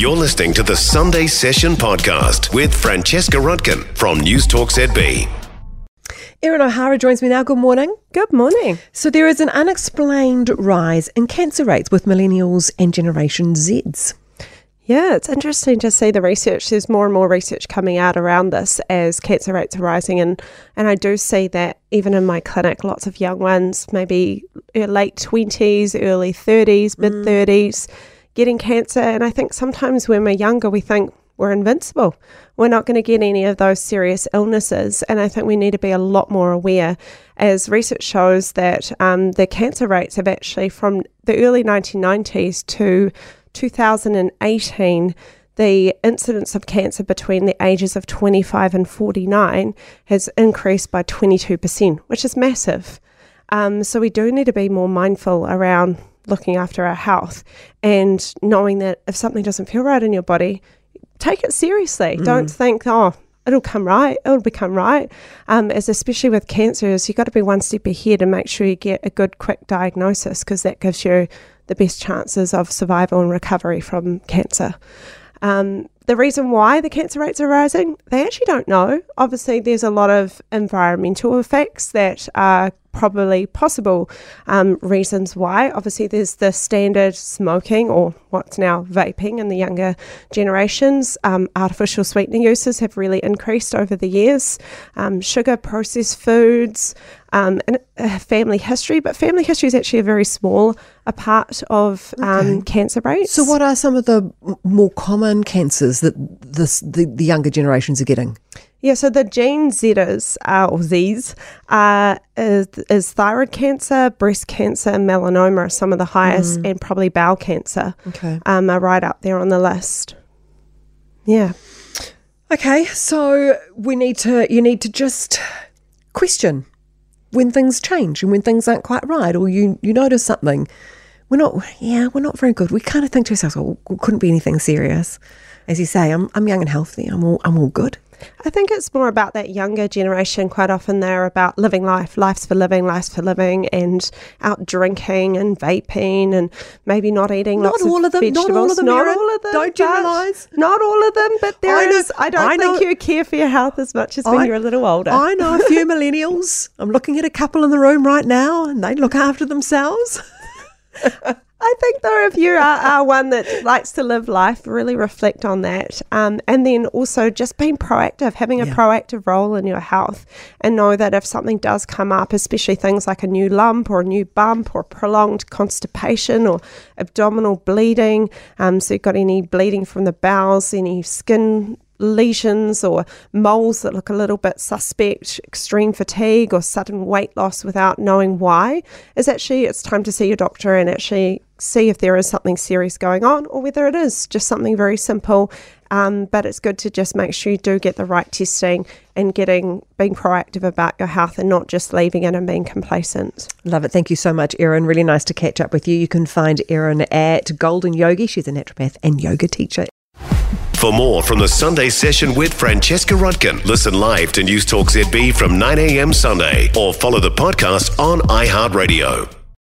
You're listening to the Sunday Session podcast with Francesca Rudkin from News Talk ZB. Erin O'Hara joins me now. Good morning. Good morning. So, there is an unexplained rise in cancer rates with millennials and Generation Zs. Yeah, it's interesting to see the research. There's more and more research coming out around this as cancer rates are rising, and and I do see that even in my clinic, lots of young ones, maybe uh, late twenties, early thirties, mid mm. thirties, getting cancer. And I think sometimes when we're younger, we think we're invincible. We're not going to get any of those serious illnesses. And I think we need to be a lot more aware, as research shows that um, the cancer rates have actually, from the early 1990s to 2018, the incidence of cancer between the ages of 25 and 49 has increased by 22%, which is massive. Um, so we do need to be more mindful around looking after our health and knowing that if something doesn't feel right in your body, take it seriously. Mm. Don't think, oh, it'll come right, it'll become right. Um, as especially with cancers, you've got to be one step ahead and make sure you get a good, quick diagnosis because that gives you the best chances of survival and recovery from cancer. Um, the reason why the cancer rates are rising, they actually don't know. Obviously, there's a lot of environmental effects that are probably possible um, reasons why. Obviously, there's the standard smoking or what's now vaping in the younger generations. Um, artificial sweetener uses have really increased over the years. Um, sugar, processed foods, um, and uh, family history, but family history is actually a very small a part of um, okay. cancer rates. So, what are some of the more common cancers that this, the, the younger generations are getting? Yeah, so the Gen Zers, uh, or Zs, uh, is, is, thyroid cancer, breast cancer, and melanoma are some of the highest, mm. and probably bowel cancer okay. um, are right up there on the list. Yeah. Okay, so we need to, you need to just question when things change and when things aren't quite right, or you, you notice something. We're not, yeah, we're not very good. We kind of think to ourselves, oh, well, couldn't be anything serious. As you say, I'm, I'm young and healthy. I'm all, I'm all good. I think it's more about that younger generation. Quite often they're about living life, life's for living, life's for living, and out drinking and vaping and maybe not eating not all of, them, vegetables. Not all of them. Not all of them. Don't generalise. Not all of them, but there I know, is. I don't I think you care for your health as much as I, when you're a little older. I know a few millennials. I'm looking at a couple in the room right now, and they look after themselves. I think though, if you are, are, one that likes to live life, really reflect on that, um, and then also just being proactive, having a yeah. proactive role in your health, and know that if something does come up, especially things like a new lump or a new bump or prolonged constipation or abdominal bleeding, um, so you've got any bleeding from the bowels, any skin lesions or moles that look a little bit suspect, extreme fatigue or sudden weight loss without knowing why, is actually it's time to see your doctor and actually see if there is something serious going on or whether it is just something very simple. Um, but it's good to just make sure you do get the right testing and getting being proactive about your health and not just leaving it and being complacent. Love it. Thank you so much, Erin. Really nice to catch up with you. You can find Erin at Golden Yogi. She's a naturopath and yoga teacher. For more from the Sunday session with Francesca Rudkin, listen live to News Talk ZB from 9 a.m. Sunday or follow the podcast on iHeartRadio.